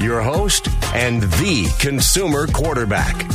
Your host and the consumer quarterback,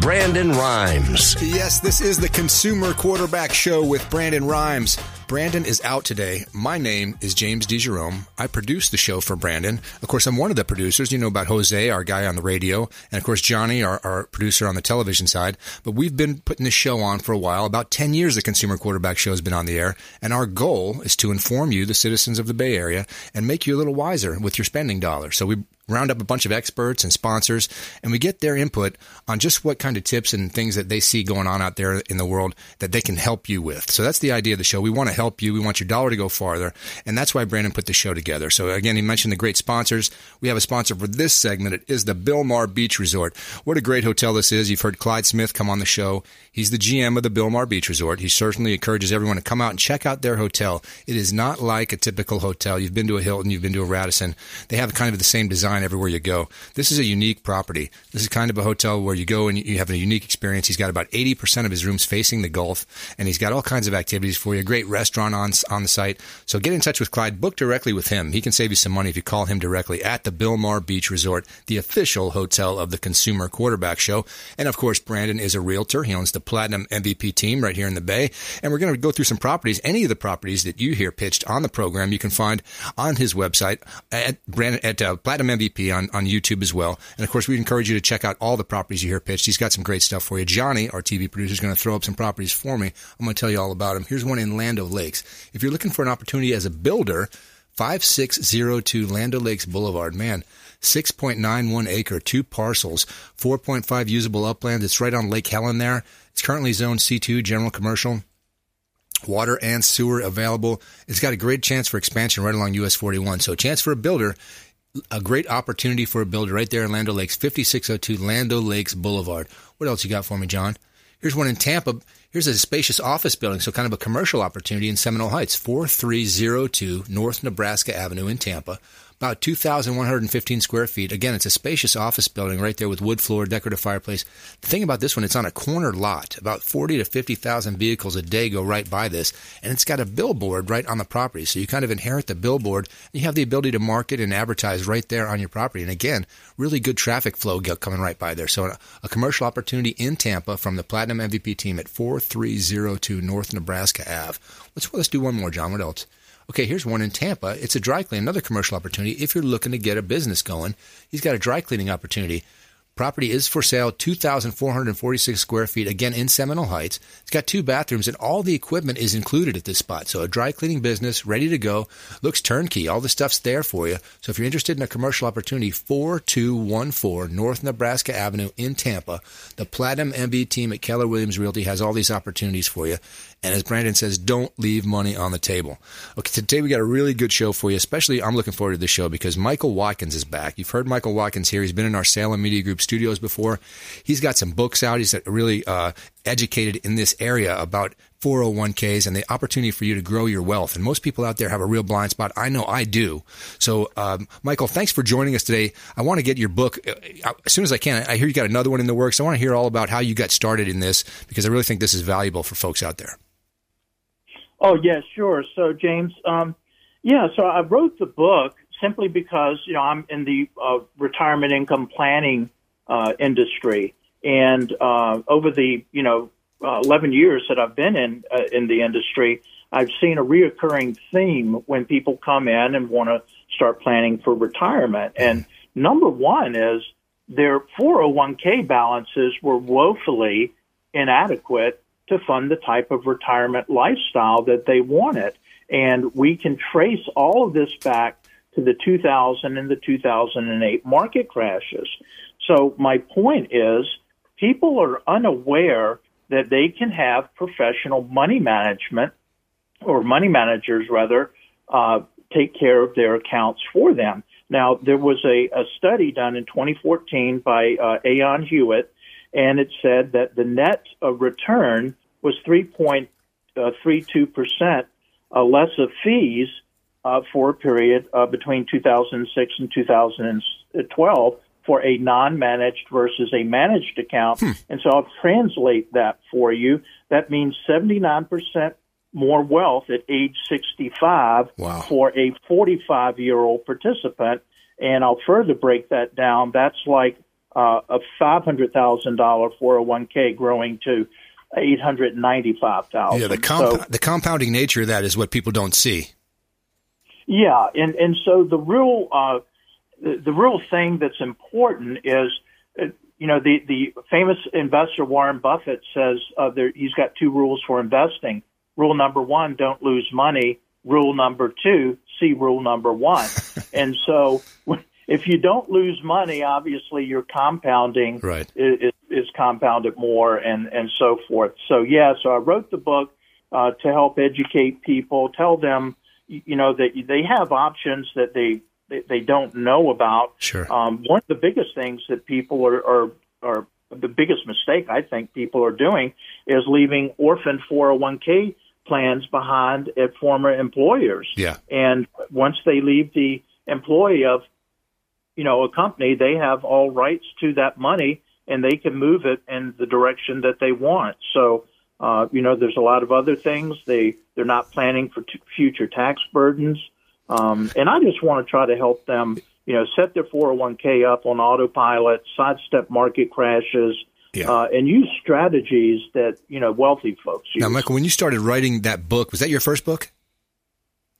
Brandon Rhymes. Yes, this is the Consumer Quarterback Show with Brandon Rhymes. Brandon is out today. My name is James DeJerome. I produce the show for Brandon. Of course, I'm one of the producers. You know about Jose, our guy on the radio, and of course, Johnny, our, our producer on the television side. But we've been putting this show on for a while. About 10 years, the Consumer Quarterback Show has been on the air. And our goal is to inform you, the citizens of the Bay Area, and make you a little wiser with your spending dollars. So we round up a bunch of experts and sponsors, and we get their input on just what kind of tips and things that they see going on out there in the world that they can help you with. So that's the idea of the show. We want to help you. We want your dollar to go farther, and that's why Brandon put the show together. So again, he mentioned the great sponsors. We have a sponsor for this segment. It is the Bilmar Beach Resort. What a great hotel this is. You've heard Clyde Smith come on the show. He's the GM of the Bilmar Beach Resort. He certainly encourages everyone to come out and check out their hotel. It is not like a typical hotel. You've been to a Hilton, you've been to a Radisson. They have kind of the same design everywhere you go. This is a unique property. This is kind of a hotel where you go and you have a unique experience. He's got about 80% of his rooms facing the Gulf, and he's got all kinds of activities for you. A great restaurant on, on the site. So get in touch with Clyde. Book directly with him. He can save you some money if you call him directly at the Bilmar Beach Resort, the official hotel of the Consumer Quarterback Show. And of course, Brandon is a realtor. He owns the Platinum MVP team right here in the Bay. And we're going to go through some properties. Any of the properties that you hear pitched on the program, you can find on his website at Brandon at uh, Platinum MVP on, on YouTube as well. And of course, we encourage you to check out all the properties you hear pitched. He's got some great stuff for you. Johnny, our TV producer, is going to throw up some properties for me. I'm going to tell you all about them. Here's one in Land O' Lakes. If you're looking for an opportunity as a builder, 5602 Land O' Lakes Boulevard. Man, 6.91 acre, two parcels, 4.5 usable upland. It's right on Lake Helen there. It's currently zoned C2, general commercial. Water and sewer available. It's got a great chance for expansion right along US 41. So, chance for a builder, a great opportunity for a builder right there in Land O' Lakes, 5602 Land O' Lakes Boulevard. What else you got for me, John? Here's one in Tampa. Here's a spacious office building, so kind of a commercial opportunity in Seminole Heights, 4302 North Nebraska Avenue in Tampa about 2,115 square feet. Again, it's a spacious office building right there with wood floor, decorative fireplace. The thing about this one, it's on a corner lot. About 40 to 50,000 vehicles a day go right by this, and it's got a billboard right on the property. So you kind of inherit the billboard, and you have the ability to market and advertise right there on your property. And again, really good traffic flow coming right by there. So a, a commercial opportunity in Tampa from the Platinum MVP team at 4302 North Nebraska Ave. Let's let's do one more, John. What else? Okay, here's one in Tampa. It's a dry clean, another commercial opportunity. If you're looking to get a business going, he's got a dry cleaning opportunity. Property is for sale, 2,446 square feet, again in Seminole Heights. It's got two bathrooms, and all the equipment is included at this spot. So, a dry cleaning business, ready to go, looks turnkey. All the stuff's there for you. So, if you're interested in a commercial opportunity, 4214 North Nebraska Avenue in Tampa, the Platinum MVP team at Keller Williams Realty has all these opportunities for you. And as Brandon says, don't leave money on the table. Okay, today we got a really good show for you. Especially, I'm looking forward to this show because Michael Watkins is back. You've heard Michael Watkins here. He's been in our Salem Media Group studios before. He's got some books out. He's really uh, educated in this area about 401ks and the opportunity for you to grow your wealth. And most people out there have a real blind spot. I know I do. So, um, Michael, thanks for joining us today. I want to get your book uh, as soon as I can. I hear you got another one in the works. I want to hear all about how you got started in this because I really think this is valuable for folks out there. Oh, yeah, sure. So, James, um, yeah, so I wrote the book simply because, you know, I'm in the uh, retirement income planning uh, industry. And uh, over the, you know, uh, 11 years that I've been in uh, in the industry, I've seen a reoccurring theme when people come in and want to start planning for retirement. And number one is their 401k balances were woefully inadequate to fund the type of retirement lifestyle that they wanted. And we can trace all of this back to the 2000 and the 2008 market crashes. So my point is people are unaware that they can have professional money management or money managers rather uh, take care of their accounts for them. Now, there was a, a study done in 2014 by uh, Aon Hewitt, and it said that the net return was 3.2% 0.32% uh, less of fees uh, for a period uh, between 2006 and 2012 for a non-managed versus a managed account. Hmm. And so I'll translate that for you. That means 79% more wealth at age 65 wow. for a 45 year old participant. And I'll further break that down. That's like uh, a $500,000 401k growing to 895,000. Yeah, the, comp- so, the compounding nature of that is what people don't see. Yeah, and and so the real uh, the, the real thing that's important is, uh, you know, the the famous investor Warren Buffett says uh, there, he's got two rules for investing. Rule number one: don't lose money. Rule number two: see rule number one. and so, if you don't lose money, obviously your compounding right. is, is compounded more, and and so forth. So yeah, so I wrote the book uh, to help educate people, tell them you know that they have options that they they, they don't know about. Sure. Um, one of the biggest things that people are, are are the biggest mistake I think people are doing is leaving orphan 401k plans behind at former employers. Yeah. And once they leave the employee of you know a company, they have all rights to that money and they can move it in the direction that they want. So uh, you know, there's a lot of other things. They they're not planning for t- future tax burdens, um, and I just want to try to help them. You know, set their 401k up on autopilot, sidestep market crashes, yeah. uh, and use strategies that you know wealthy folks use. Now, Michael, when you started writing that book, was that your first book?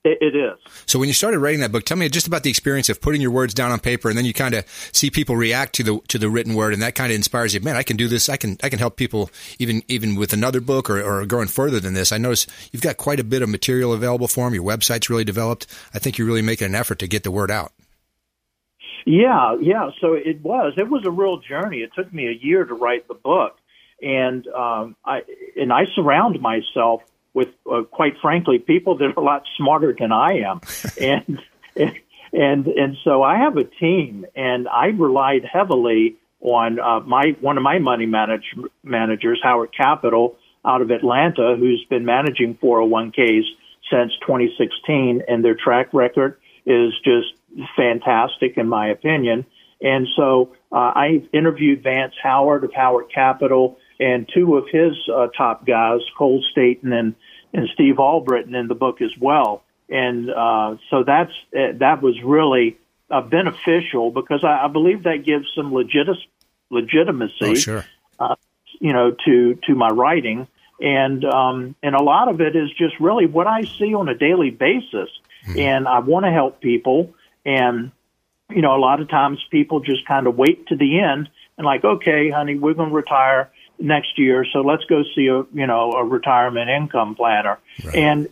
It, it is. So when you started writing that book, tell me just about the experience of putting your words down on paper, and then you kind of see people react to the to the written word, and that kind of inspires you. Man, I can do this. I can I can help people even even with another book or, or going further than this. I notice you've got quite a bit of material available for them. Your website's really developed. I think you're really making an effort to get the word out. Yeah, yeah. So it was. It was a real journey. It took me a year to write the book, and um, I and I surround myself with, uh, quite frankly, people that are a lot smarter than I am, and and and so I have a team, and I relied heavily on uh, my one of my money manage, managers, Howard Capital, out of Atlanta, who's been managing 401ks since 2016, and their track record is just fantastic, in my opinion. And so uh, I interviewed Vance Howard of Howard Capital and two of his uh, top guys, Cole Staten and and Steve Albritton in the book as well. And uh, so that's uh, that was really uh, beneficial because I, I, believe that gives some legit- legitimacy, oh, sure. Uh, you know, to to my writing. And um, and a lot of it is just really what I see on a daily basis, mm-hmm. and I want to help people. And you know, a lot of times people just kind of wait to the end and like, okay, honey, we're going to retire next year, so let's go see a you know a retirement income planner. Right. And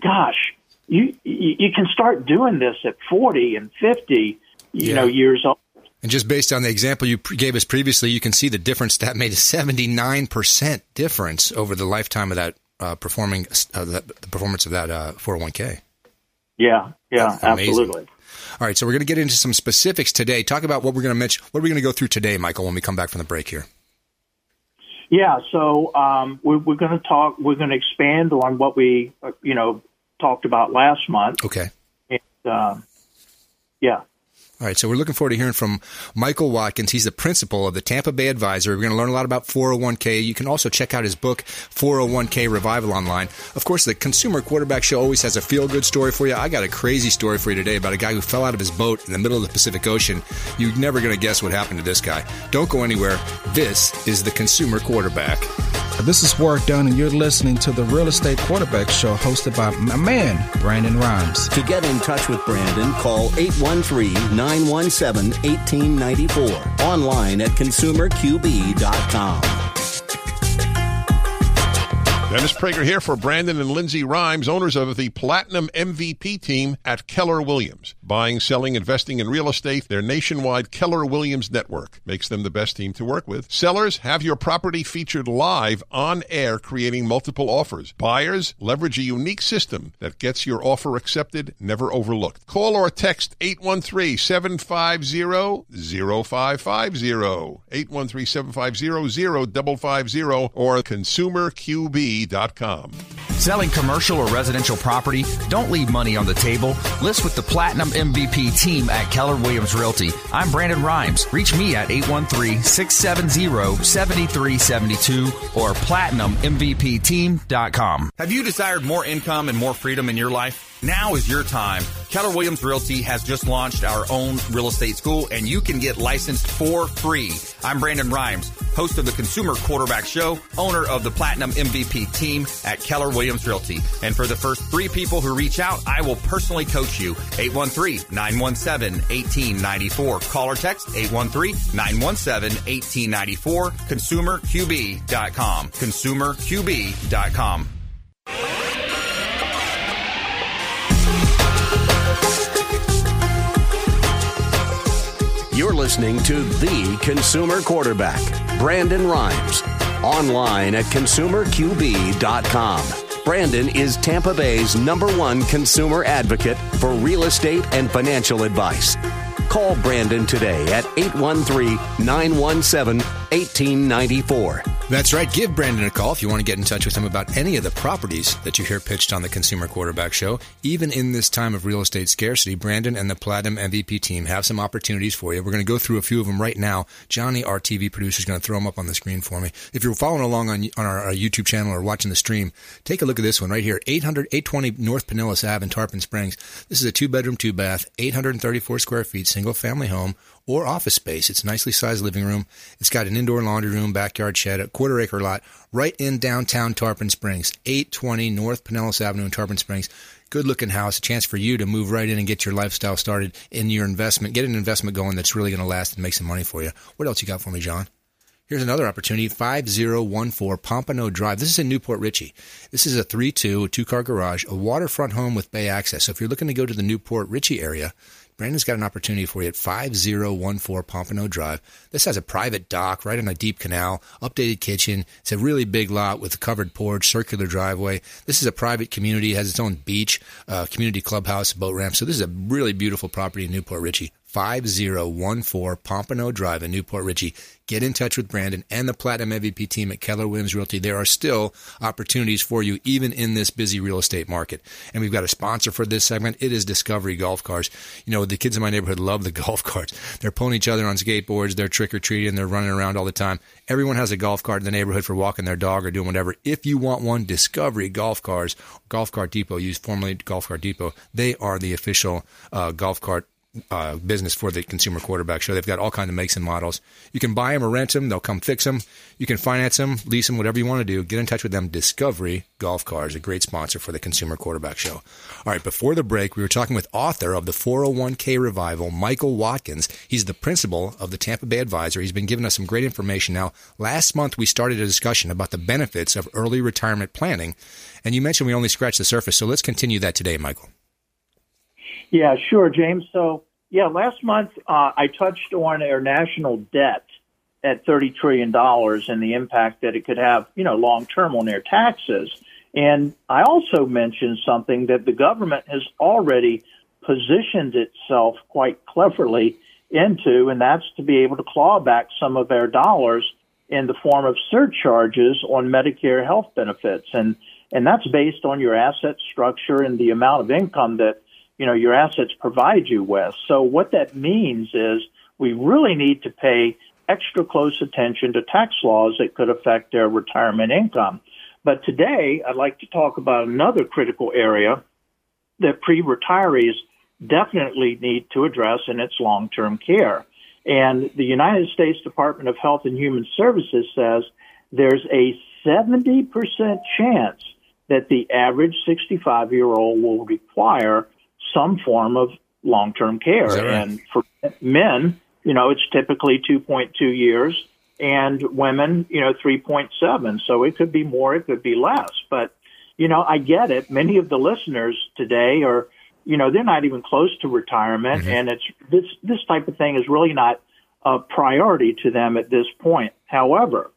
gosh, you you can start doing this at forty and fifty, you yeah. know, years old. And just based on the example you gave us previously, you can see the difference that made a seventy nine percent difference over the lifetime of that uh, performing uh, the, the, performance of that four hundred one k. Yeah, yeah, absolutely. All right, so we're going to get into some specifics today. Talk about what we're going to mention. What are we going to go through today, Michael, when we come back from the break here? Yeah, so um, we're, we're going to talk. We're going to expand on what we, uh, you know, talked about last month. Okay. And, uh, yeah. All right, so we're looking forward to hearing from Michael Watkins. He's the principal of the Tampa Bay Advisor. We're going to learn a lot about 401k. You can also check out his book, 401k Revival, online. Of course, the Consumer Quarterback Show always has a feel good story for you. I got a crazy story for you today about a guy who fell out of his boat in the middle of the Pacific Ocean. You're never going to guess what happened to this guy. Don't go anywhere. This is the Consumer Quarterback. This is Warrick Dunn, and you're listening to the Real Estate Quarterback Show hosted by my man, Brandon Rhymes. To get in touch with Brandon, call 813 917 1894. Online at consumerqb.com. Dennis Prager here for Brandon and Lindsay Rhymes, owners of the Platinum MVP team at Keller Williams. Buying, selling, investing in real estate, their nationwide Keller Williams network makes them the best team to work with. Sellers have your property featured live on air, creating multiple offers. Buyers leverage a unique system that gets your offer accepted, never overlooked. Call or text 813 750 0550, 813 750 0550, or consumerqb.com. Selling commercial or residential property? Don't leave money on the table. List with the Platinum MVP team at Keller Williams Realty. I'm Brandon Rhymes. Reach me at 813-670-7372 or platinummvpteam.com. Have you desired more income and more freedom in your life? Now is your time. Keller Williams Realty has just launched our own real estate school and you can get licensed for free. I'm Brandon Rhymes, host of the Consumer Quarterback Show, owner of the Platinum MVP team at Keller Williams Realty. And for the first three people who reach out, I will personally coach you. 813-917-1894. Call or text 813-917-1894. ConsumerQB.com. ConsumerQB.com. You're listening to The Consumer Quarterback, Brandon Rhymes, online at consumerqb.com. Brandon is Tampa Bay's number one consumer advocate for real estate and financial advice. Call Brandon today at 813 917 1894. That's right. Give Brandon a call if you want to get in touch with him about any of the properties that you hear pitched on the Consumer Quarterback Show. Even in this time of real estate scarcity, Brandon and the Platinum MVP team have some opportunities for you. We're going to go through a few of them right now. Johnny, our TV producer, is going to throw them up on the screen for me. If you're following along on, on our, our, YouTube channel or watching the stream, take a look at this one right here 800, 820 North Pinellas Ave in Tarpon Springs. This is a two bedroom, two bath, 834 square feet, single family home or office space. It's a nicely sized living room. It's got an indoor laundry room, backyard shed, a quarter acre lot right in downtown Tarpon Springs, 820 North Pinellas Avenue in Tarpon Springs. Good looking house, a chance for you to move right in and get your lifestyle started in your investment. Get an investment going that's really going to last and make some money for you. What else you got for me, John? Here's another opportunity, 5014 Pompano Drive. This is in New Port Richey. This is a 3-2, a two-car garage, a waterfront home with bay access. So if you're looking to go to the New Port Richey area, Brandon's got an opportunity for you at 5014 Pompano Drive. This has a private dock right on a deep canal, updated kitchen. It's a really big lot with a covered porch, circular driveway. This is a private community, has its own beach, uh, community clubhouse, boat ramp. So this is a really beautiful property in New Port Richey. 5014 Pompano Drive in New Port Richey. Get in touch with Brandon and the Platinum MVP team at Keller Williams Realty. There are still opportunities for you even in this busy real estate market. And we've got a sponsor for this segment. It is Discovery Golf Cars. You know, the kids in my neighborhood love the golf carts. They're pulling each other on skateboards, they're trick or treating, they're running around all the time. Everyone has a golf cart in the neighborhood for walking their dog or doing whatever. If you want one, Discovery Golf Cars, Golf Cart Depot, used formerly Golf Cart Depot, they are the official uh, golf cart uh, business for the Consumer Quarterback Show. They've got all kinds of makes and models. You can buy them or rent them. They'll come fix them. You can finance them, lease them, whatever you want to do. Get in touch with them. Discovery Golf Cars, a great sponsor for the Consumer Quarterback Show. All right, before the break, we were talking with author of the 401k Revival, Michael Watkins. He's the principal of the Tampa Bay Advisor. He's been giving us some great information. Now, last month we started a discussion about the benefits of early retirement planning, and you mentioned we only scratched the surface. So let's continue that today, Michael. Yeah, sure, James. So, yeah, last month uh, I touched on our national debt at $30 trillion and the impact that it could have, you know, long term on their taxes. And I also mentioned something that the government has already positioned itself quite cleverly into, and that's to be able to claw back some of our dollars in the form of surcharges on Medicare health benefits. And, and that's based on your asset structure and the amount of income that you know, your assets provide you with. So what that means is we really need to pay extra close attention to tax laws that could affect their retirement income. But today, I'd like to talk about another critical area that pre-retirees definitely need to address, in it's long-term care. And the United States Department of Health and Human Services says there's a 70% chance that the average 65 year old will require some form of long term care. Right? And for men, you know, it's typically 2.2 years, and women, you know, 3.7. So it could be more, it could be less. But, you know, I get it. Many of the listeners today are, you know, they're not even close to retirement, mm-hmm. and it's this this type of thing is really not a priority to them at this point. However,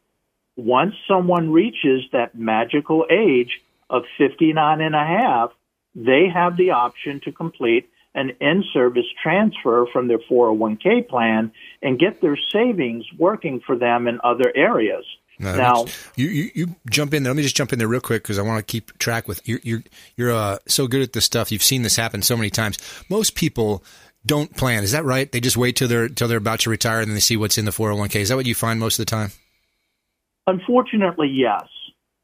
once someone reaches that magical age of 59 and a half, they have the option to complete an in-service transfer from their 401k plan and get their savings working for them in other areas. No, now, you, you you jump in there. Let me just jump in there real quick because I want to keep track with you're you're you're uh, so good at this stuff. You've seen this happen so many times. Most people don't plan. Is that right? They just wait till they're till they're about to retire and then they see what's in the 401k. Is that what you find most of the time? unfortunately, yes.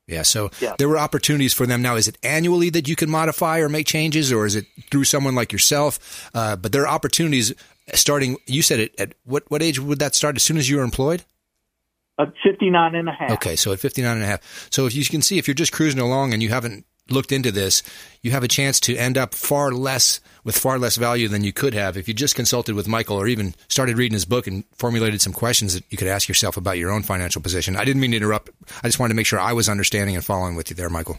Yeah. So Yeah. there were opportunities for them. Now, is it annually that you can modify or make changes, or is it through someone like yourself? Uh, but there are opportunities starting. You said it at what what age would that start? As soon as you were employed? At 59 and a half. Okay, so at 59 and a half. So if you can see, if you're just cruising along and you haven't looked into this, you have a chance to end up far less with far less value than you could have if you just consulted with Michael or even started reading his book and formulated some questions that you could ask yourself about your own financial position. I didn't mean to interrupt. I just wanted to make sure I was understanding and following with you there, Michael.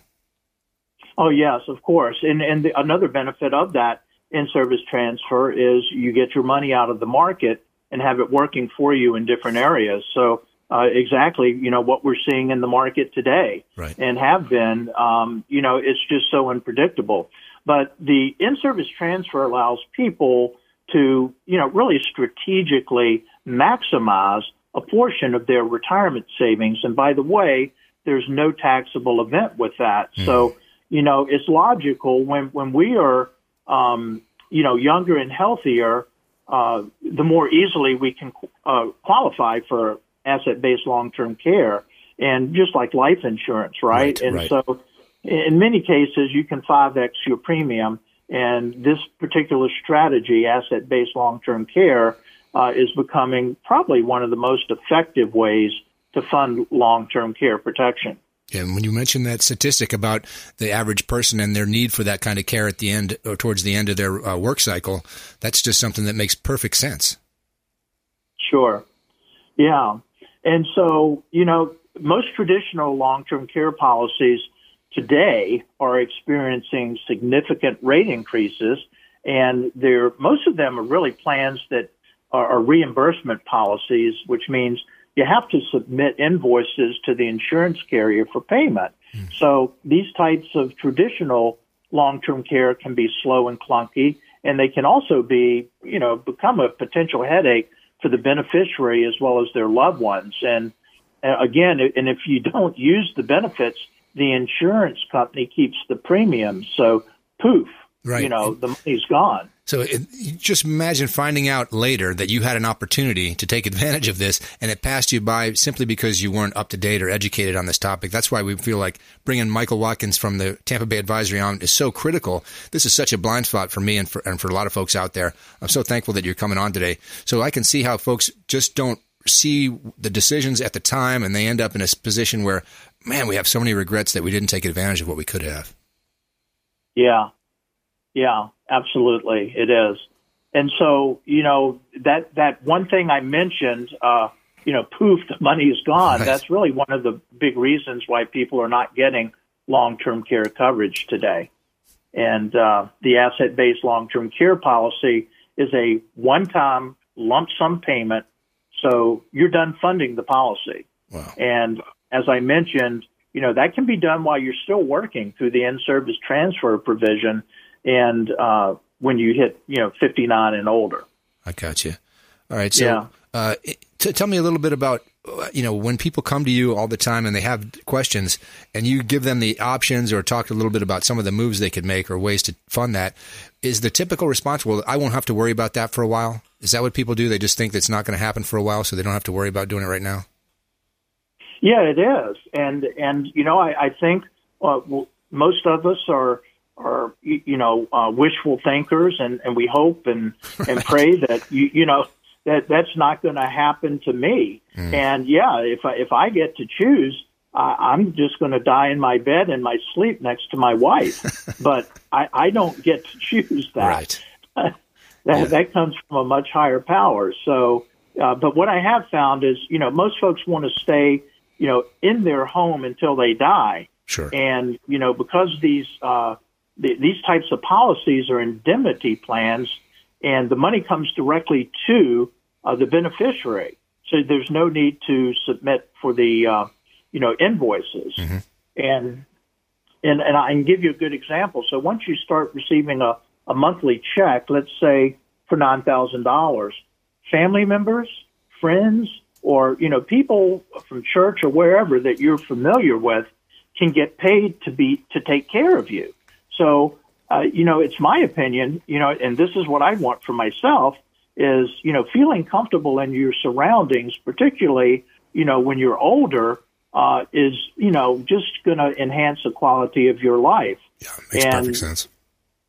Oh yes, of course. And and the, another benefit of that in-service transfer is you get your money out of the market and have it working for you in different areas. So uh, exactly, you know what we're seeing in the market today, Right. and have been. Um, you know, it's just so unpredictable. But the in-service transfer allows people to, you know, really strategically maximize a portion of their retirement savings. And by the way, there's no taxable event with that. So, you know, it's logical when, when we are, um, you know, younger and healthier, uh, the more easily we can uh, qualify for asset-based long-term care. And just like life insurance, right? Right, and right. so in many cases, you can 5X your premium. And this particular strategy, asset based long term care, uh, is becoming probably one of the most effective ways to fund long term care protection. And when you mentioned that statistic about the average person and their need for that kind of care at the end or towards the end of their uh, work cycle, that's just something that makes perfect sense. Sure. Yeah. And so, you know, most traditional long term care policies today are experiencing significant rate increases, and they're, most of them are really plans that are, are reimbursement policies, which means you have to submit invoices to the insurance carrier for payment. Hmm. So these types of traditional long-term care can be slow and clunky, and they can also be, you know, become a potential headache for the beneficiary as well as their loved ones. And uh, again, and if you don't use the benefits, the insurance company keeps the premium. So poof, Right. you know, the money's gone. So it, just imagine finding out later that you had an opportunity to take advantage of this and it passed you by simply because you weren't up to date or educated on this topic. That's why we feel like bringing Michael Watkins from the Tampa Bay Advisory on is so critical. This is such a blind spot for me and for, and for a lot of folks out there. I'm so thankful that you're coming on today. So I can see how folks just don't see the decisions at the time and they end up in a position where, man, we have so many regrets that we didn't take advantage of what we could have. Yeah. Yeah, absolutely. It is. And so, you know, that, that one thing I mentioned, uh, you know, poof, the money is gone. Right. That's really one of the big reasons why people are not getting long-term care coverage today. And, uh, the asset-based long-term care policy is a one-time lump sum payment. So you're done funding the policy. Wow. And as I mentioned, you know, that can be done while you're still working through the in-service transfer provision and uh, when you hit, you know, 59 and older. I got you. All right. So, Yeah. uh, t- tell me a little bit about, uh, you know, when people come to you all the time and they have questions and you give them the options or talk a little bit about some of the moves they could make or ways to fund that, is the typical response, well, I won't have to worry about that for a while? Is that what people do? They just think that's not going to happen for a while, so they don't have to worry about doing it right now? Yeah, it is, and and you know, I, I think uh, most of us are are you know uh, wishful thinkers, and and we hope and and pray that you you know that that's not going to happen to me. And yeah, if I if I get to choose, I, I'm just going to die in my bed in my sleep next to my wife. but I, I don't get to choose that. Right. that that comes from a much higher power. So, uh, but what I have found is, you know, most folks want to stay, you know, in their home until they die, Sure. and you know, because these uh, th- these types of policies are indemnity plans, and the money comes directly to uh, the beneficiary. So there's no need to submit for the, uh, you know, invoices, and and and I can give you a good example. So once you start receiving a, a monthly check, let's say for nine thousand dollars, family members, friends, or you know people from church or wherever that you're familiar with can get paid to be to take care of you. So uh, you know, it's my opinion, you know, and this is what I want for myself is you know feeling comfortable in your surroundings, particularly you know when you're older. Uh, is you know just going to enhance the quality of your life. Yeah, makes And- perfect sense.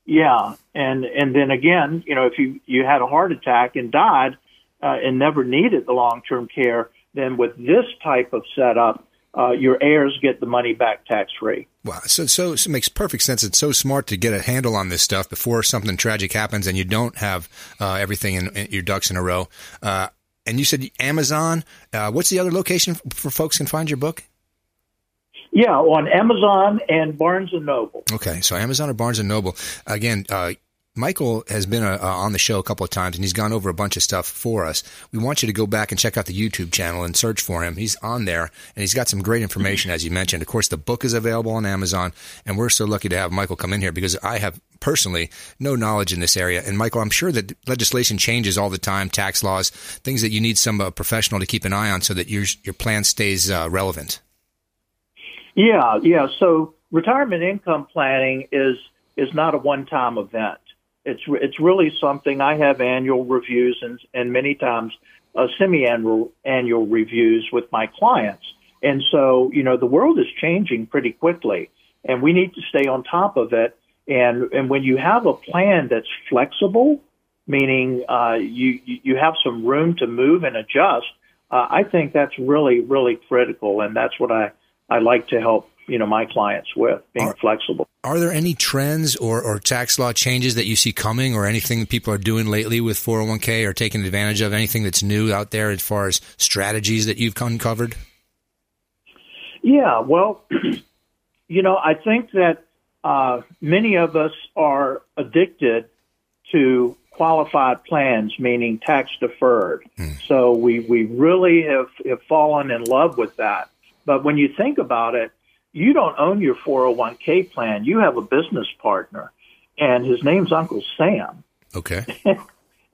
Yeah, and and then again, you know, if you you had a heart attack and died uh, and never needed the long term care, then with this type of setup, uh, your heirs get the money back tax free. Wow, so, so so it makes perfect sense. It's so smart to get a handle on this stuff before something tragic happens, and you don't have uh, everything in, in your ducks in a row. Uh, and you said Amazon. Uh, what's the other location for folks can find your book? Yeah, on Amazon and Barnes and Noble. Okay, so Amazon or Barnes and Noble. Again, uh, Michael has been uh, uh, on the show a couple of times, and he's gone over a bunch of stuff for us. We want you to go back and check out the YouTube channel and search for him. He's on there, and he's got some great information, as you mentioned. Of course, the book is available on Amazon, and we're so lucky to have Michael come in here because I have personally no knowledge in this area. And Michael, I'm sure that legislation changes all the time, tax laws, things that you need some uh, professional to keep an eye on so that your your plan stays uh, relevant. Yeah, yeah. So retirement income planning is is not a one time event. It's it's really something I have annual reviews and and many times uh, semi annual annual reviews with my clients. And so you know the world is changing pretty quickly, and we need to stay on top of it. And and when you have a plan that's flexible, meaning uh, you you you have some room to move and adjust, uh, I think that's really really critical, and that's what I I like to help you know my clients with being Are- flexible. Are there any trends or, or tax law changes that you see coming or anything that people are doing lately with 401k or taking advantage of? Anything that's new out there as far as strategies that you've uncovered? Yeah, well, you know, I think that uh, many of us are addicted to qualified plans, meaning tax deferred. So we, we really have, have fallen in love with that. But when you think about it, you don't own your 401k plan. You have a business partner, and his name's Uncle Sam. Okay.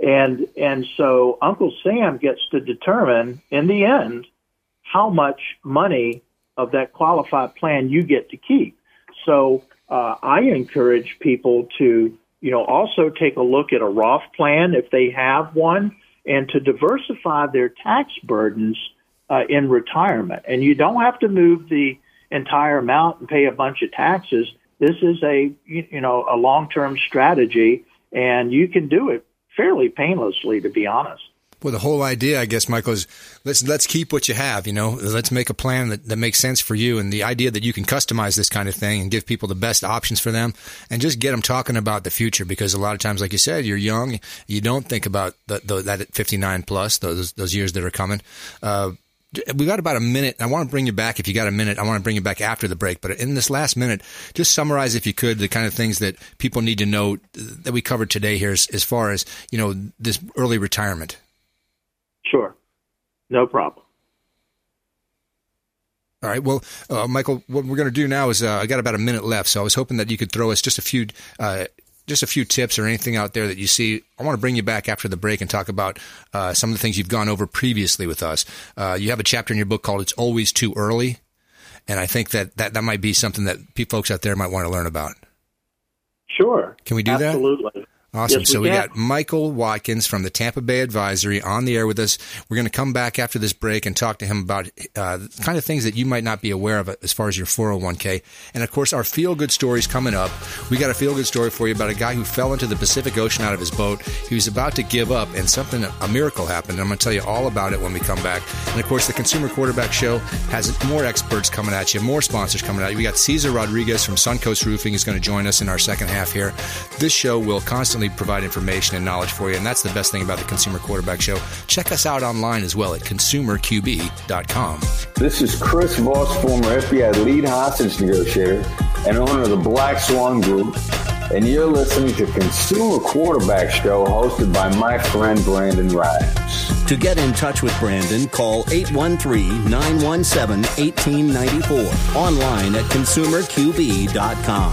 And and so Uncle Sam gets to determine in the end how much money of that qualified plan you get to keep. So uh, I encourage people to you know also take a look at a Roth plan if they have one, and to diversify their tax burdens uh, in retirement. And you don't have to move the entire amount and pay a bunch of taxes. This is a you know a long term strategy, and you can do it fairly painlessly, to be honest. Well, the whole idea, I guess, Michael, is let's let's keep what you have. You know, let's make a plan that, that makes sense for you, and the idea that you can customize this kind of thing and give people the best options for them, and just get them talking about the future. Because a lot of times, like you said, you're young, you don't think about the, the, that 59 plus those those years that are coming. Uh, we got about a minute. I want to bring you back if you got a minute. I want to bring you back after the break. But in this last minute, just summarize, if you could, the kind of things that people need to know that we covered today here, as, as far as you know, this early retirement. Sure, no problem. All right. Well, uh, Michael, what we're going to do now is uh, I got about a minute left, so I was hoping that you could throw us just a few, uh, just a few tips or anything out there that you see. I want to bring you back after the break and talk about uh, some of the things you've gone over previously with us. Uh, you have a chapter in your book called "It's Always Too Early," and I think that that, that might be something that folks out there might want to learn about. Sure. Can we do that? Absolutely. Awesome. Yes, so we can. got Michael Watkins from the Tampa Bay Advisory on the air with us. We're going to come back after this break and talk to him about uh, the kind of things that you might not be aware of as far as your 401k. And of course, our feel good stories coming up. We got a feel good story for you about a guy who fell into the Pacific Ocean out of his boat. He was about to give up, and something, a miracle happened. I'm going to tell you all about it when we come back. And of course, the Consumer Quarterback Show has more experts coming at you, more sponsors coming at you. We got Cesar Rodriguez from Suncoast Roofing is going to join us in our second half here. This show will constantly provide information and knowledge for you, and that's the best thing about the Consumer Quarterback Show. Check us out online as well at consumerqb.com. This is Chris Voss, former FBI lead hostage negotiator and owner of the Black Swan Group, and you're listening to Consumer Quarterback Show hosted by my friend Brandon Rhymes. To get in touch with Brandon, call 813-917-1894. Online at consumerqb.com.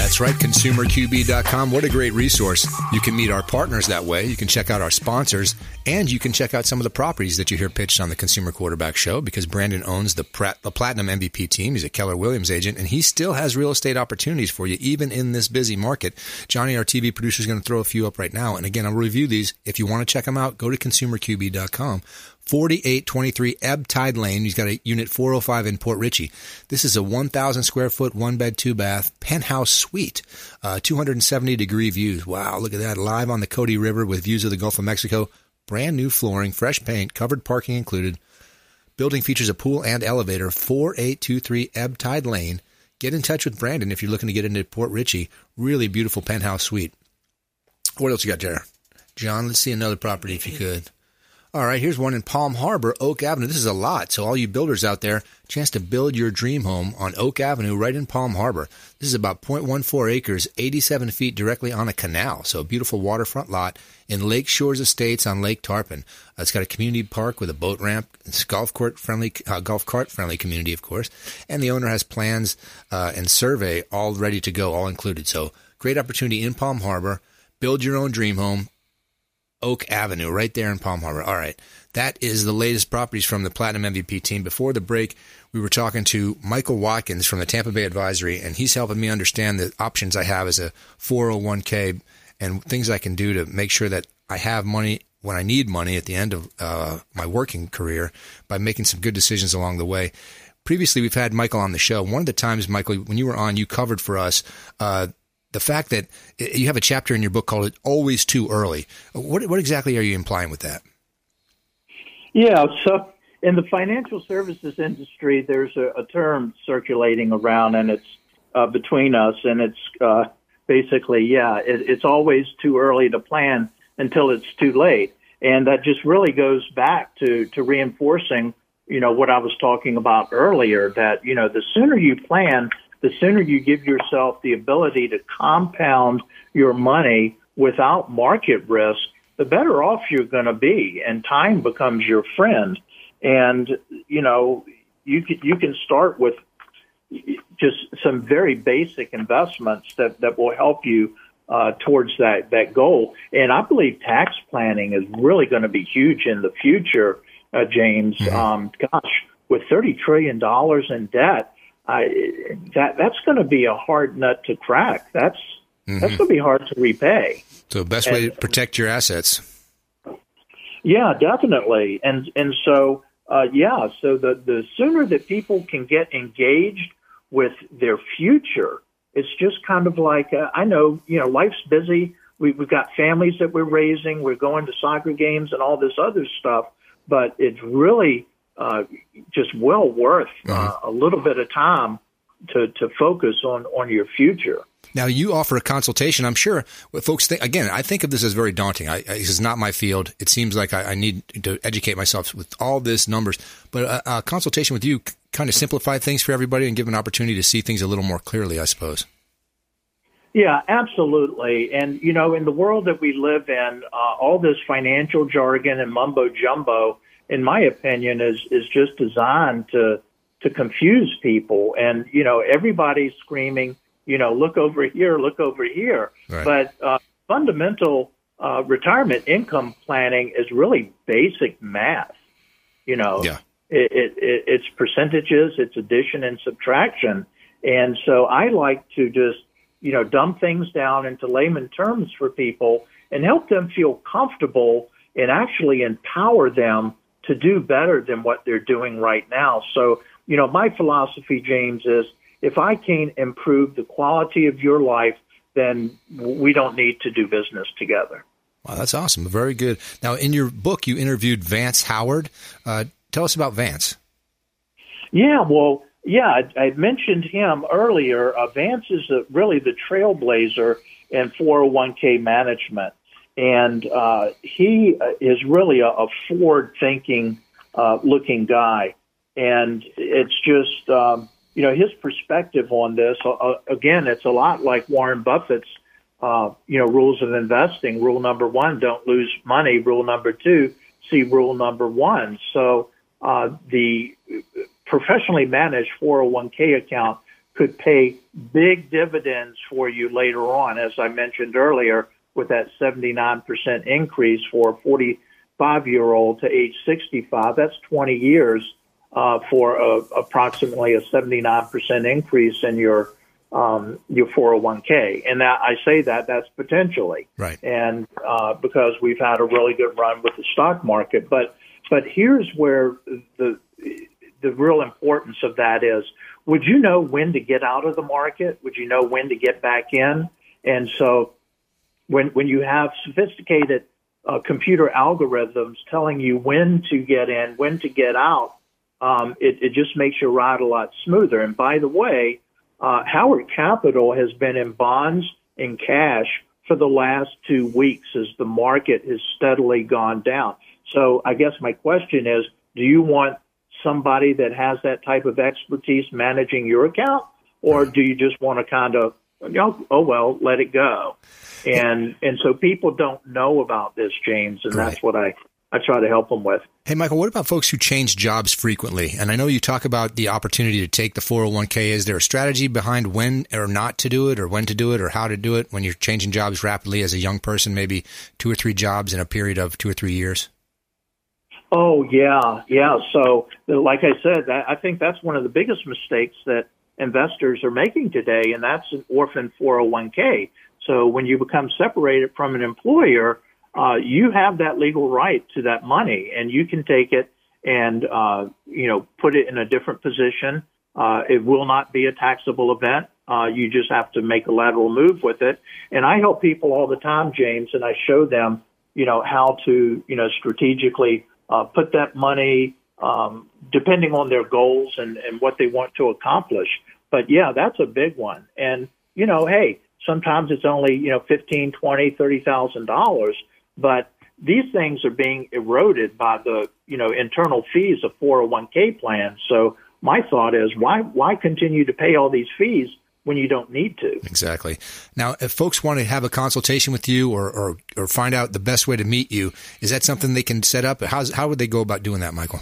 That's right, consumerqb.com. What a great resource. You can meet our partners that way. You can check out our sponsors, and you can check out some of the properties that you hear pitched on the Consumer Quarterback Show because Brandon owns the, the Platinum MVP team. He's a Keller Williams agent, and he still has real estate opportunities for you, even in this busy market. Johnny, our TV producer, is going to throw a few up right now. And again, I'll review these. If you want to check them out, go to consumerqb.com. 4823 Ebb Tide Lane. He's got a unit 405 in Port Richey. This is a 1,000 square foot, one bed, two bath penthouse suite. Uh, 270 degree views. Wow, look at that. Live on the Cotee River with views of the Gulf of Mexico. Brand new flooring, fresh paint, covered parking included. Building features a pool and elevator. 4823 Ebb Tide Lane. Get in touch with Brandon if you're looking to get into Port Richey. Really beautiful penthouse suite. What else you got, Jared? John, let's see another property if you could. All right, here's one in Palm Harbor, Oak Avenue. This is a lot. So all you builders out there, chance to build your dream home on Oak Avenue right in Palm Harbor. This is about 0.14 acres, 87 feet directly on a canal. So a beautiful waterfront lot in Lake Shores Estates on Lake Tarpon. Uh, it's got a community park with a boat ramp. It's golf court friendly, uh, golf cart friendly community, of course. And the owner has plans uh, and survey all ready to go, all included. So great opportunity in Palm Harbor. Build your own dream home Oak Avenue, right there in Palm Harbor. All right. That is the latest properties from the Platinum MVP team. Before the break, we were talking to Michael Watkins from the Tampa Bay Advisory, and he's helping me understand the options I have as a 401k and things I can do to make sure that I have money when I need money at the end of uh, my working career by making some good decisions along the way. Previously, we've had Michael on the show. One of the times, Michael, when you were on, you covered for us uh, the fact that you have a chapter in your book called It "Always Too Early." What what exactly are you implying with that? Yeah, so in the financial services industry, there's a, a term circulating around, and it's uh, between us, and it's uh, basically, yeah, it, it's always too early to plan until it's too late, and that just really goes back to to reinforcing, you know, what I was talking about earlier. That you know, the sooner you plan, the sooner you give yourself the ability to compound your money without market risk, the better off you're going to be, and time becomes your friend. And you know, you can, you can start with just some very basic investments that that will help you uh, towards that that goal. And I believe tax planning is really going to be huge in the future, uh, James. Mm-hmm. Um, gosh, with thirty trillion dollars in debt I, that that's going to be a hard nut to crack. That's mm-hmm. that's going to be hard to repay. So, best and, way to protect your assets. Yeah, definitely. And and so uh, yeah, so the the sooner that people can get engaged with their future, it's just kind of like uh, I know you know life's busy. We, we've got families that we're raising. We're going to soccer games and all this other stuff. But it's really uh, just well worth uh, uh-huh. a little bit of time to, to focus on, on your future. Now you offer a consultation. I'm sure folks think again. I think of this as very daunting. I, this is not my field. It seems like I, I, need to educate myself with all this numbers. But a, a consultation with you kind of simplify things for everybody and give an opportunity to see things a little more clearly. I suppose. Yeah, absolutely. And you know, in the world that we live in, uh, all this financial jargon and mumbo jumbo in my opinion, is is just designed to to confuse people. And you know, everybody's screaming, you know, look over here, look over here. Right. But uh, fundamental uh, retirement income planning is really basic math. You know, yeah. it, it, it, it's percentages, it's addition and subtraction. And so I like to just, you know, dumb things down into layman terms for people and help them feel comfortable and actually empower them to do better than what they're doing right now. So, you know, my philosophy, James, is if I can improve the quality of your life, then we don't need to do business together. Wow, that's awesome. Very good. Now, in your book, you interviewed Vance Howard. Uh, tell us about Vance. Yeah, well, yeah, I, I mentioned him earlier. Uh, Vance is a, really the trailblazer in 401k management and uh, he is really a, a forward-thinking uh, looking guy, and it's just um, you know, his perspective on this, uh, uh, again, it's a lot like Warren Buffett's, uh, you know, rules of investing. Rule number one, don't lose money. Rule number two, see rule number one. So uh, the professionally managed 401k account could pay big dividends for you later on, as I mentioned earlier, with that 79% increase for a 45 year old to age 65. That's 20 years uh, for a, approximately a 79% increase in your um, your 401k. And that I say that that's potentially right. And uh, because we've had a really good run with the stock market, but but here's where the the real importance of that is: would you know when to get out of the market? Would you know when to get back in? And so, when when you have sophisticated uh, computer algorithms telling you when to get in, when to get out, um, it, it just makes your ride a lot smoother. And by the way, uh, Howard Capital has been in bonds and cash for the last two weeks as the market has steadily gone down. So I guess my question is, do you want somebody that has that type of expertise managing your account, or do you just want to kind of, you know, oh well, let it go? And and so people don't know about this, James, and right. that's what I I try to help them with. Hey, Michael, what about folks who change jobs frequently? And I know you talk about the opportunity to take the 401k. Is there a strategy behind when or not to do it, or when to do it, or how to do it when you're changing jobs rapidly as a young person, maybe two or three jobs in a period of two or three years? Oh, yeah, yeah. So, like I said, I think that's one of the biggest mistakes that investors are making today, and that's an orphan 401k. So, when you become separated from an employer, uh, you have that legal right to that money, and you can take it and uh, you know put it in a different position. Uh, it will not be a taxable event. Uh, you just have to make a lateral move with it. And I help people all the time, James, and I show them, you know, how to, you know, strategically uh, put that money, um, depending on their goals and, and what they want to accomplish. But yeah, that's a big one. And, you know, hey, sometimes it's only, you know, fifteen, twenty, thirty thousand dollars but these things are being eroded by the you know internal fees of 401k plans. So my thought is why why continue to pay all these fees when you don't need to? Exactly. Now, if folks want to have a consultation with you or or, or find out the best way to meet you, is that something they can set up? How's, how would they go about doing that, Michael?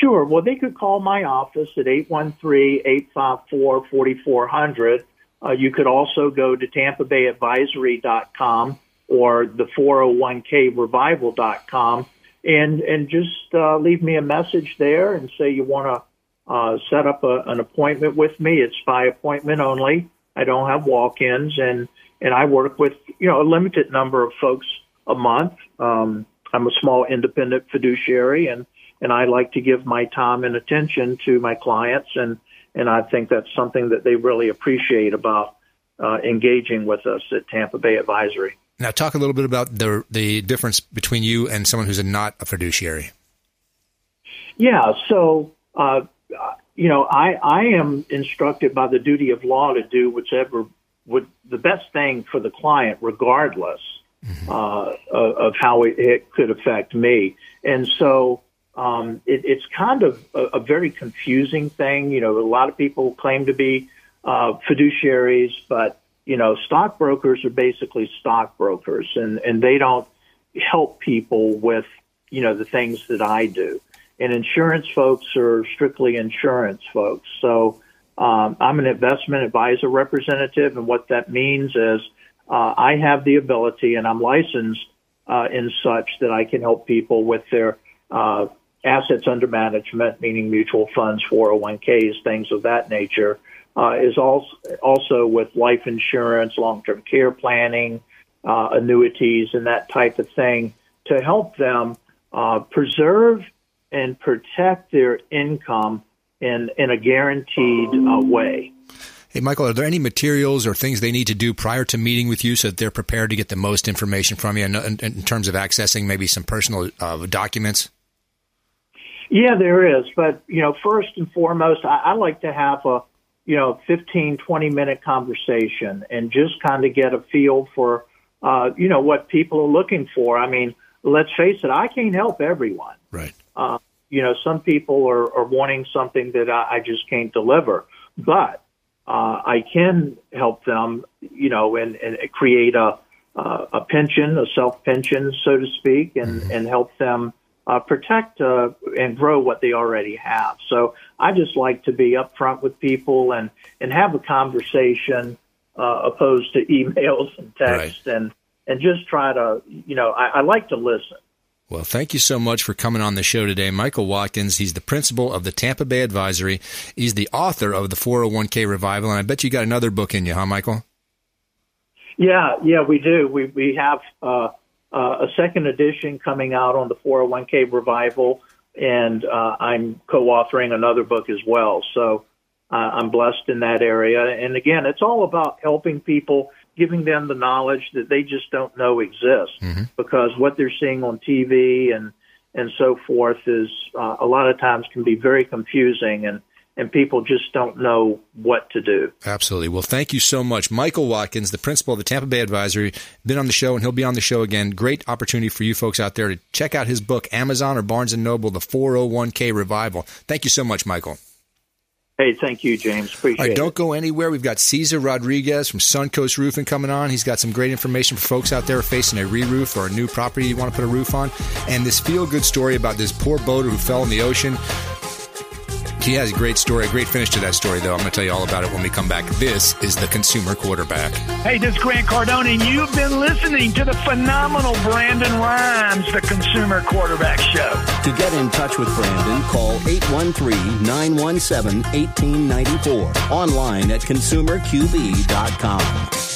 Sure. Well, they could call my office at 813-854-4400. Uh, you could also go to tampabayadvisory.com or the 401krevival.com and and just uh, leave me a message there and say you want to uh, set up a, an appointment with me. It's by appointment only. I don't have walk-ins, and and I work with you know a limited number of folks a month. Um, I'm a small independent fiduciary, and and I like to give my time and attention to my clients, and and I think that's something that they really appreciate about uh, engaging with us at Tampa Bay Advisory. Now, talk a little bit about the the difference between you and someone who's a not a fiduciary. Yeah, so uh, you know, I I am instructed by the duty of law to do whichever would the best thing for the client, regardless mm-hmm. uh, of, of, how it, it, could affect me. And so um, it, it's kind of a, a, very confusing thing. You know, a lot of people claim to be uh, fiduciaries, but you know, stockbrokers are basically stockbrokers and, and they don't help people with, you know, the things that I do. And insurance folks are strictly insurance folks. So um, I'm an investment advisor representative, and what that means is uh, I have the ability, and I'm licensed uh, in such that I can help people with their uh, assets under management, meaning mutual funds, 401ks, things of that nature uh, is also also with life insurance, long term care planning, uh, annuities, and that type of thing to help them uh, preserve and protect their income in in a guaranteed uh, way. Hey, Michael, are there any materials or things they need to do prior to meeting with you so that they're prepared to get the most information from you in, in, in terms of accessing maybe some personal uh, documents? Yeah, there is. But, you know, first and foremost, I, I like to have a, you know, 15, 20 minute conversation and just kind of get a feel for, uh, you know, what people are looking for. I mean, let's face it, I can't help everyone. Right. Uh, you know, some people are, are wanting something that I, I just can't deliver, but uh, I can help them, you know, and, and create a uh, a pension, a self pension, so to speak, and mm-hmm. and help them uh, protect uh, and grow what they already have. So I just like to be upfront with people and and have a conversation uh, opposed to emails and text right. and and just try to you know I, I like to listen. Well, thank you so much for coming on the show today. Michael Watkins, he's the principal of the Tampa Bay Advisory. He's the author of the 401k Revival, and I bet you got another book in you, huh, Michael? Yeah, yeah, we do. We we have uh, uh, a second edition coming out on the 401k Revival, and uh, I'm co-authoring another book as well. So uh, I'm blessed in that area. And again, it's all about helping people giving them the knowledge that they just don't know exists mm-hmm. because what they're seeing on TV and and so forth is uh, a lot of times can be very confusing and and people just don't know what to do. Absolutely. Well, thank you so much. Michael Watkins, the principal of the Tampa Bay Advisory, been on the show and he'll be on the show again. Great opportunity for you folks out there to check out his book, Amazon or Barnes & Noble, The 401k Revival. Thank you so much, Michael. Hey, thank you, James. Appreciate All right, don't go anywhere. We've got Cesar Rodriguez from Suncoast Roofing coming on. He's got some great information for folks out there facing a re-roof or a new property you want to put a roof on. And this feel-good story about this poor boater who fell in the ocean. He has a great story, a great finish to that story, though. I'm going to tell you all about it when we come back. This is the Consumer Quarterback. Hey, this is Grant Cardone, and you've been listening to the phenomenal Brandon Rhymes, the Consumer Quarterback Show. To get in touch with Brandon, call 813 917 1894. Online at consumerqb.com.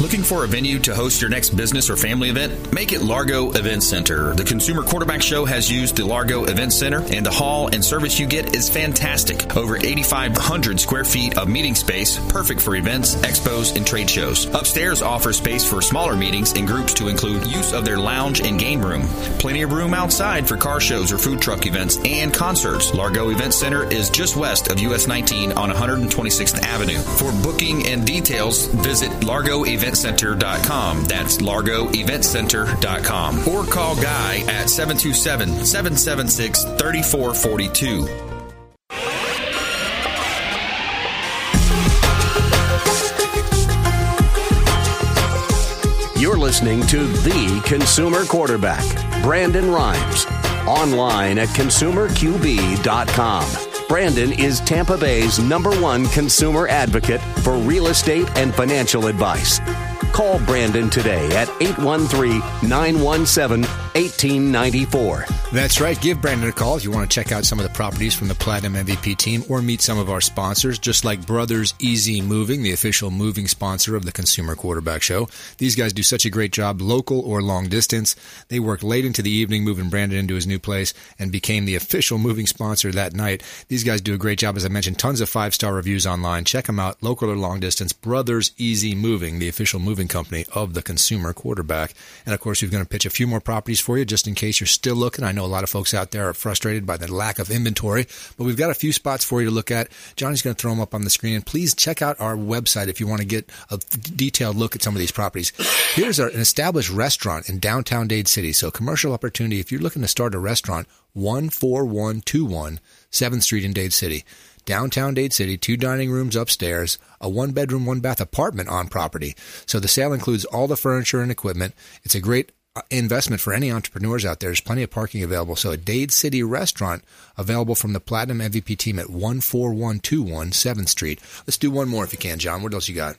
Looking for a venue to host your next business or family event? Make it Largo Event Center. The Consumer Quarterback Show has used the Largo Event Center, and the hall and service you get is fantastic. Over 8,500 square feet of meeting space, perfect for events, expos, and trade shows. Upstairs offers space for smaller meetings and groups to include use of their lounge and game room. Plenty of room outside for car shows or food truck events and concerts. Largo Event Center is just west of US 19 on 126th Avenue. For booking and details, visit Largo Event largoeventcenter.com. That's largoeventcenter.com. Or call Guy at 727 776 3442. You're listening to The Consumer Quarterback, Brandon Rhymes. Online at consumerqb.com. Brandon is Tampa Bay's number one consumer advocate for real estate and financial advice. Call Brandon today at 813 917 1894. That's right. Give Brandon a call if you want to check out some of the properties from the Platinum MVP team or meet some of our sponsors, just like Brothers Easy Moving, the official moving sponsor of the Consumer Quarterback Show. These guys do such a great job, local or long distance. They worked late into the evening moving Brandon into his new place and became the official moving sponsor that night. These guys do a great job, as I mentioned, tons of five star reviews online. Check them out, local or long distance. Brothers Easy Moving, the official moving company of the Consumer Quarterback. And of course, we're going to pitch a few more properties for you just in case you're still looking. I know a lot of folks out there are frustrated by the lack of inventory, but we've got a few spots for you to look at. Johnny's going to throw them up on the screen. And please check out our website if you want to get a detailed look at some of these properties. Here's an established restaurant in downtown Dade City. So commercial opportunity. If you're looking to start a restaurant, 14121 7th Street in Dade City downtown Dade City, two dining rooms upstairs, a one bedroom, one bath apartment on property. So the sale includes all the furniture and equipment. It's a great investment for any entrepreneurs out there. There's plenty of parking available. So a Dade City restaurant available from the Platinum MVP team at 14121 7th Street. Let's do one more if you can, John. What else you got?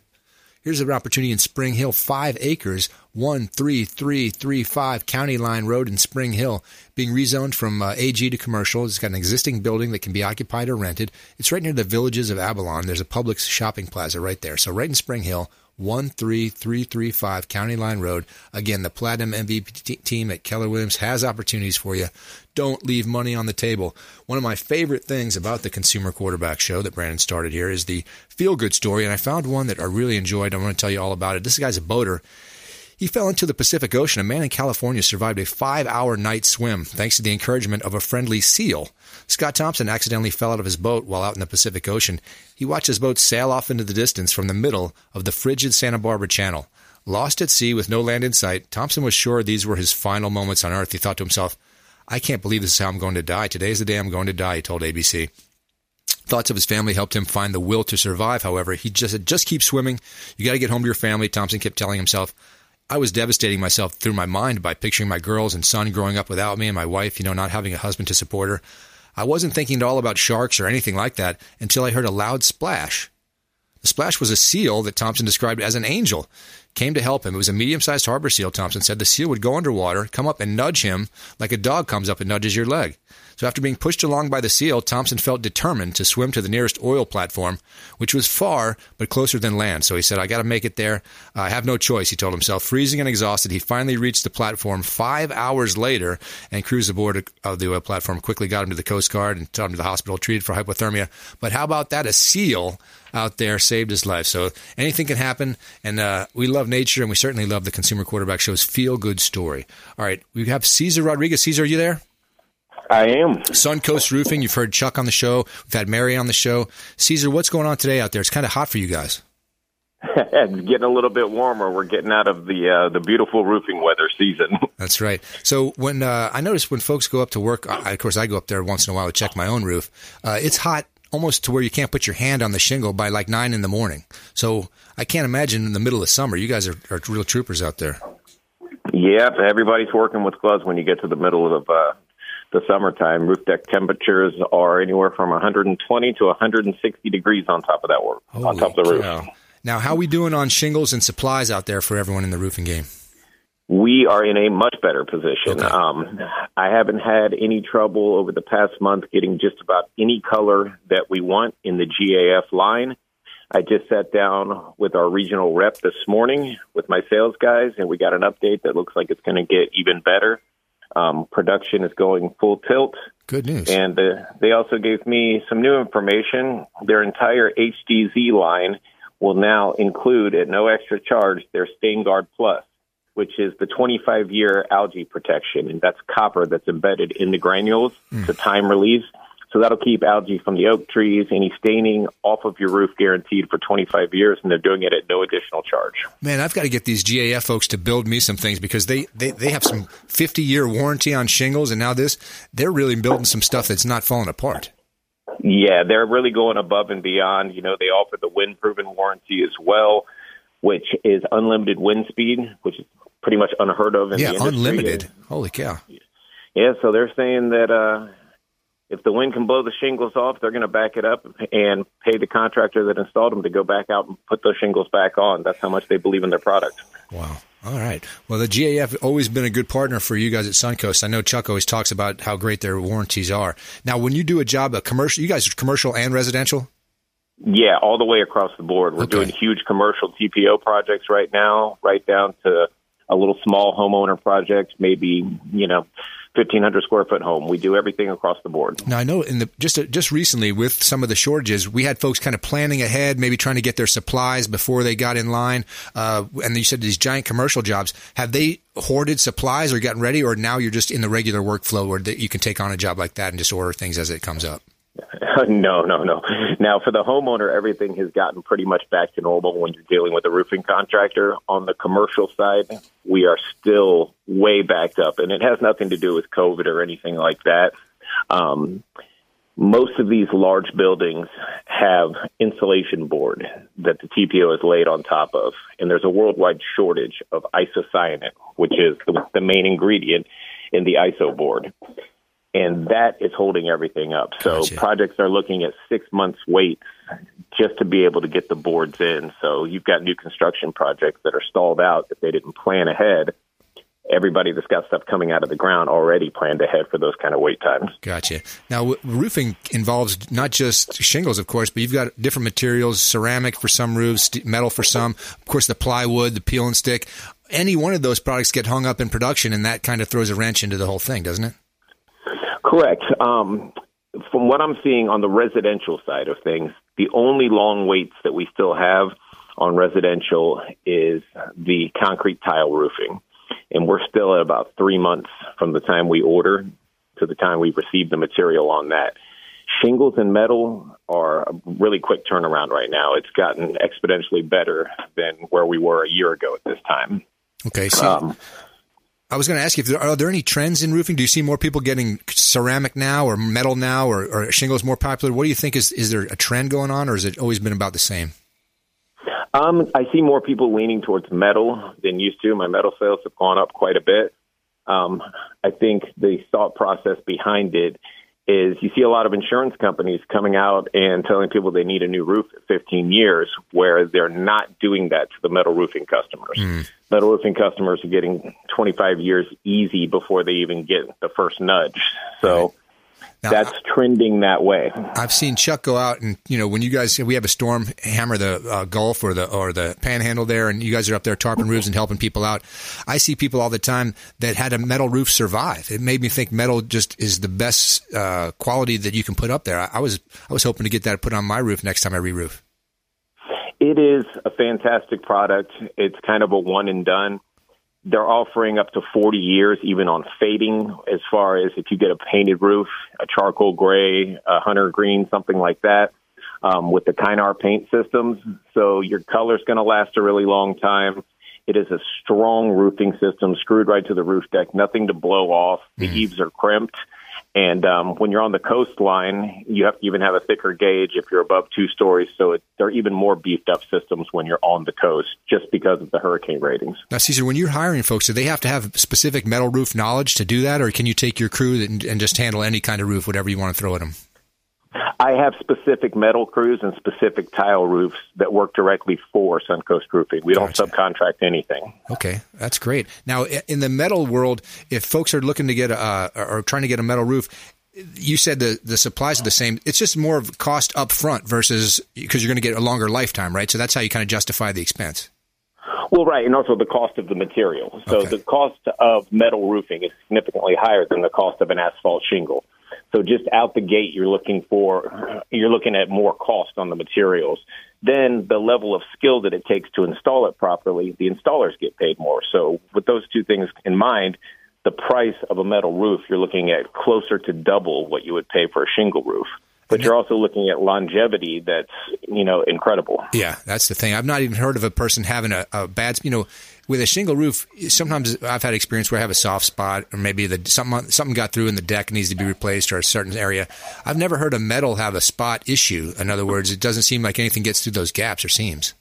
Here's an opportunity in Spring Hill, five acres, 13335 County Line Road in Spring Hill, being rezoned from uh, AG to commercial. It's got an existing building that can be occupied or rented. It's right near the villages of Avalon. There's a Publix shopping plaza right there. So right in Spring Hill, 13335 County Line Road. Again, the Platinum MVP team at Keller Williams has opportunities for you. Don't leave money on the table. One of my favorite things about the Consumer Quarterback Show that Brandon started here is the feel good story, and I found one that I really enjoyed. I want to tell you all about it. This guy's a boater. He fell into the Pacific Ocean. A man in California survived a five hour night swim thanks to the encouragement of a friendly seal. Scott Thompson accidentally fell out of his boat while out in the Pacific Ocean. He watched his boat sail off into the distance from the middle of the frigid Santa Barbara Channel. Lost at sea with no land in sight, Thompson was sure these were his final moments on Earth. He thought to himself, I can't believe this is how I'm going to die. Today's the day I'm going to die, he told ABC. Thoughts of his family helped him find the will to survive, however. He just said, just keep swimming. You got to get home to your family, Thompson kept telling himself. I was devastating myself through my mind by picturing my girls and son growing up without me and my wife, you know, not having a husband to support her. I wasn't thinking at all about sharks or anything like that until I heard a loud splash. The splash was a seal that Thompson described as an angel. Came to help him. It was a medium sized harbor seal, Thompson said. The seal would go underwater, come up and nudge him like a dog comes up and nudges your leg. So after being pushed along by the seal, Thompson felt determined to swim to the nearest oil platform, which was far but closer than land. So he said, I got to make it there. I have no choice, he told himself. Freezing and exhausted, he finally reached the platform five hours later and crews aboard of the oil platform quickly got him to the Coast Guard and took him to the hospital, treated for hypothermia. But how about that? A seal out there saved his life. So anything can happen. And uh, we love nature, and we certainly love the Consumer Quarterback Show's feel good story. All right, we have Caesar Rodriguez. Caesar, are you there? I am. Suncoast Roofing. You've heard Chuck on the show. We've had Mary on the show. Caesar, what's going on today out there? It's kind of hot for you guys. it's getting a little bit warmer. We're getting out of the uh, the beautiful roofing weather season. That's right. So when uh, I notice when folks go up to work, I, of course I go up there once in a while to check my own roof. Uh, it's hot almost to where you can't put your hand on the shingle by like nine in the morning. So I can't imagine in the middle of summer. You guys are, are real troopers out there. Yeah, everybody's working with gloves when you get to the middle of uh, the summertime. Roof deck temperatures are anywhere from 120 to 160 degrees on top of that work, Holy on top of the roof. Cow. Now, how are we doing on shingles and supplies out there for everyone in the roofing game? We are in a much better position. Okay. Um, I haven't had any trouble over the past month getting just about any color that we want in the GAF line. I just sat down with our regional rep this morning with my sales guys, and we got an update that looks like it's going to get even better. Um, production is going full tilt. Good news. And uh, they also gave me some new information. Their entire HDZ line will now include, at no extra charge, their StainGuard Plus, which is the 25 year algae protection. And that's copper that's embedded in the granules mm. to time release. So that'll keep algae from the oak trees, any staining off of your roof guaranteed for 25 years, and they're doing it at no additional charge. Man, I've got to get these GAF folks to build me some things because they, they, they have some 50 year warranty on shingles, and now this, they're really building some stuff that's not falling apart. Yeah, they're really going above and beyond. You know, they offer the wind proven warranty as well, which is unlimited wind speed, which is pretty much unheard of in yeah, the industry. unlimited. Holy cow. Yeah, so they're saying that uh, if the wind can blow the shingles off, they're going to back it up and pay the contractor that installed them to go back out and put those shingles back on. That's how much they believe in their product. Wow. All right. Well, the GAF always been a good partner for you guys at Suncoast. I know Chuck always talks about how great their warranties are. Now, when you do a job, a commercial, you guys are commercial and residential? Yeah, all the way across the board. We're okay. doing huge commercial TPO projects right now, right down to a little small homeowner project, maybe, you know, 1500 square foot home. We do everything across the board. Now I know in the just just recently with some of the shortages, we had folks kind of planning ahead, maybe trying to get their supplies before they got in line. Uh, and you said these giant commercial jobs, have they hoarded supplies or gotten ready, or now you're just in the regular workflow where you can take on a job like that and just order things as it comes up? no, no, no. Now, for the homeowner, everything has gotten pretty much back to normal when you're dealing with a roofing contractor. On the commercial side, we are still way backed up, and it has nothing to do with COVID or anything like that. Um, most of these large buildings have insulation board that the TPO is laid on top of, and there's a worldwide shortage of isocyanate, which is the, the main ingredient in the ISO board and that is holding everything up. So gotcha. projects are looking at six months wait just to be able to get the boards in. So you've got new construction projects that are stalled out if they didn't plan ahead. everybody that's got stuff coming out of the ground already planned ahead for those kind of wait times. Gotcha. Now, roofing involves not just shingles, of course, but you've got different materials: ceramic for some roofs, metal for some. Of course, the plywood, the peel and stick. Any one of those products get hung up in production, and that kind of throws a wrench into the whole thing, doesn't it? Correct. Um, from what I'm seeing on the residential side of things, the only long waits that we still have on residential is the concrete tile roofing. And we're still at about three months from the time we order to the time we receive the material on that. Shingles and metal are a really quick turnaround right now. It's gotten exponentially better than where we were a year ago at this time. Okay. So um, I was going to ask you, if are there any trends in roofing? Do you see more people getting ceramic now or metal now or, or shingles more popular? What do you think is, is there a trend going on or has it always been about the same? Um, I see more people leaning towards metal than used to. My metal sales have gone up quite a bit. Um, I think the thought process behind it is you see a lot of insurance companies coming out and telling people they need a new roof at 15 years, where they're not doing that to the metal roofing customers. Mm. Metal roofing customers are getting 25 years easy before they even get the first nudge. So. Now, that's trending that way. I've seen Chuck go out and you know when you guys we have a storm hammer the uh, Gulf or the or the Panhandle there, and you guys are up there tarping roofs and helping people out. I see people all the time that had a metal roof survive. It made me think metal just is the best uh, quality that you can put up there. I, I was I was hoping to get that put on my roof next time I re-roof. It is a fantastic product. It's kind of a one and done they're offering up to 40 years, even on fading, as far as if you get a painted roof, a charcoal gray, a hunter green, something like that, um, with the Kynar paint systems. So your color's going to last a really long time. It is a strong roofing system, screwed right to the roof deck, nothing to blow off. The mm. eaves are crimped. And um, when you're on the coastline, you have to even have a thicker gauge if you're above two stories. So it, they're even more beefed up systems when you're on the coast, just because of the hurricane ratings. Now, Caesar, when you're hiring folks, do they have to have specific metal roof knowledge to do that, or can you take your crew and, and just handle any kind of roof, whatever you want to throw at them? I have specific metal crews and specific tile roofs that work directly for Suncoast Roofing. We don't subcontract anything. Okay, that's great. Now, in the metal world, if folks are looking to get a uh, or trying to get a metal roof, you said the the supplies are the same. It's just more of cost up front versus because you're going to get a longer lifetime, right? So that's how you kind of justify the expense. Well, right, and also the cost of the material. So okay. the cost of metal roofing is significantly higher than the cost of an asphalt shingle. So just out the gate, you're looking for you're looking at more cost on the materials. Then the level of skill that it takes to install it properly, the installers get paid more. So with those two things in mind, the price of a metal roof you're looking at closer to double what you would pay for a shingle roof but you're also looking at longevity that's you know incredible. Yeah, that's the thing. I've not even heard of a person having a, a bad you know with a shingle roof. Sometimes I've had experience where I have a soft spot, or maybe the something something got through in the deck needs to be replaced, or a certain area. I've never heard a metal have a spot issue. In other words, it doesn't seem like anything gets through those gaps or seams.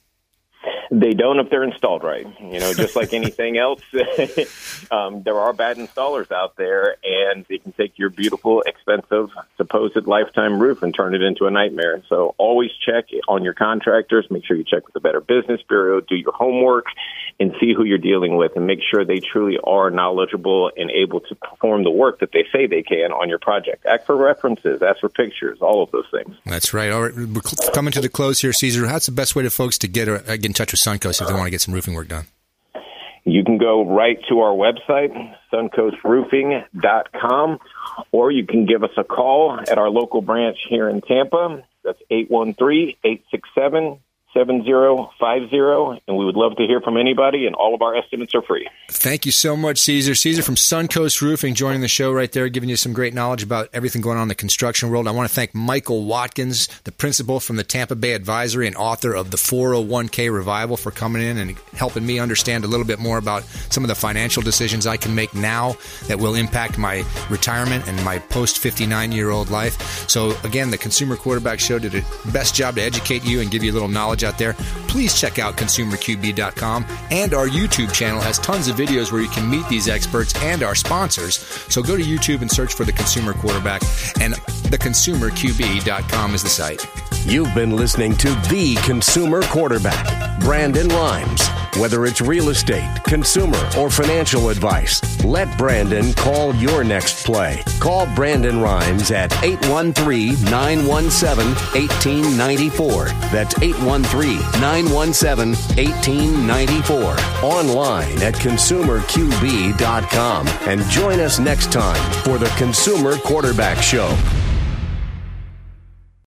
They don't if they're installed right. You know, just like anything else, um, there are bad installers out there, and they can take your beautiful, expensive, supposed lifetime roof and turn it into a nightmare. So always check on your contractors. Make sure you check with the Better Business Bureau. Do your homework and see who you're dealing with, and make sure they truly are knowledgeable and able to perform the work that they say they can on your project. Ask for references, ask for pictures, all of those things. That's right. All right, we're coming to the close here, Caesar. How's the best way to folks to get, uh, get in touch with Suncoast if they want to get some roofing work done? You can go right to our website, suncoastroofing.com, or you can give us a call at our local branch here in Tampa. That's 813 867 7050, and we would love to hear from anybody, and all of our estimates are free. Thank you so much, Caesar. Caesar from Suncoast Roofing joining the show right there, giving you some great knowledge about everything going on in the construction world. I want to thank Michael Watkins, the principal from the Tampa Bay Advisory and author of the 401k Revival, for coming in and helping me understand a little bit more about some of the financial decisions I can make now that will impact my retirement and my post 59 year old life. So, again, the Consumer Quarterback Show did a best job to educate you and give you a little knowledge out there, please check out consumerqb.com. And our YouTube channel has tons of videos where you can meet these experts and our sponsors. So go to YouTube and search for the Consumer Quarterback, and theconsumerqb.com is the site. You've been listening to The Consumer Quarterback, Brandon Rhymes. Whether it's real estate, consumer, or financial advice, let Brandon call your next play. Call Brandon Rhymes at 813 917 1894. That's 813 917 1894. Online at consumerqb.com. And join us next time for the Consumer Quarterback Show.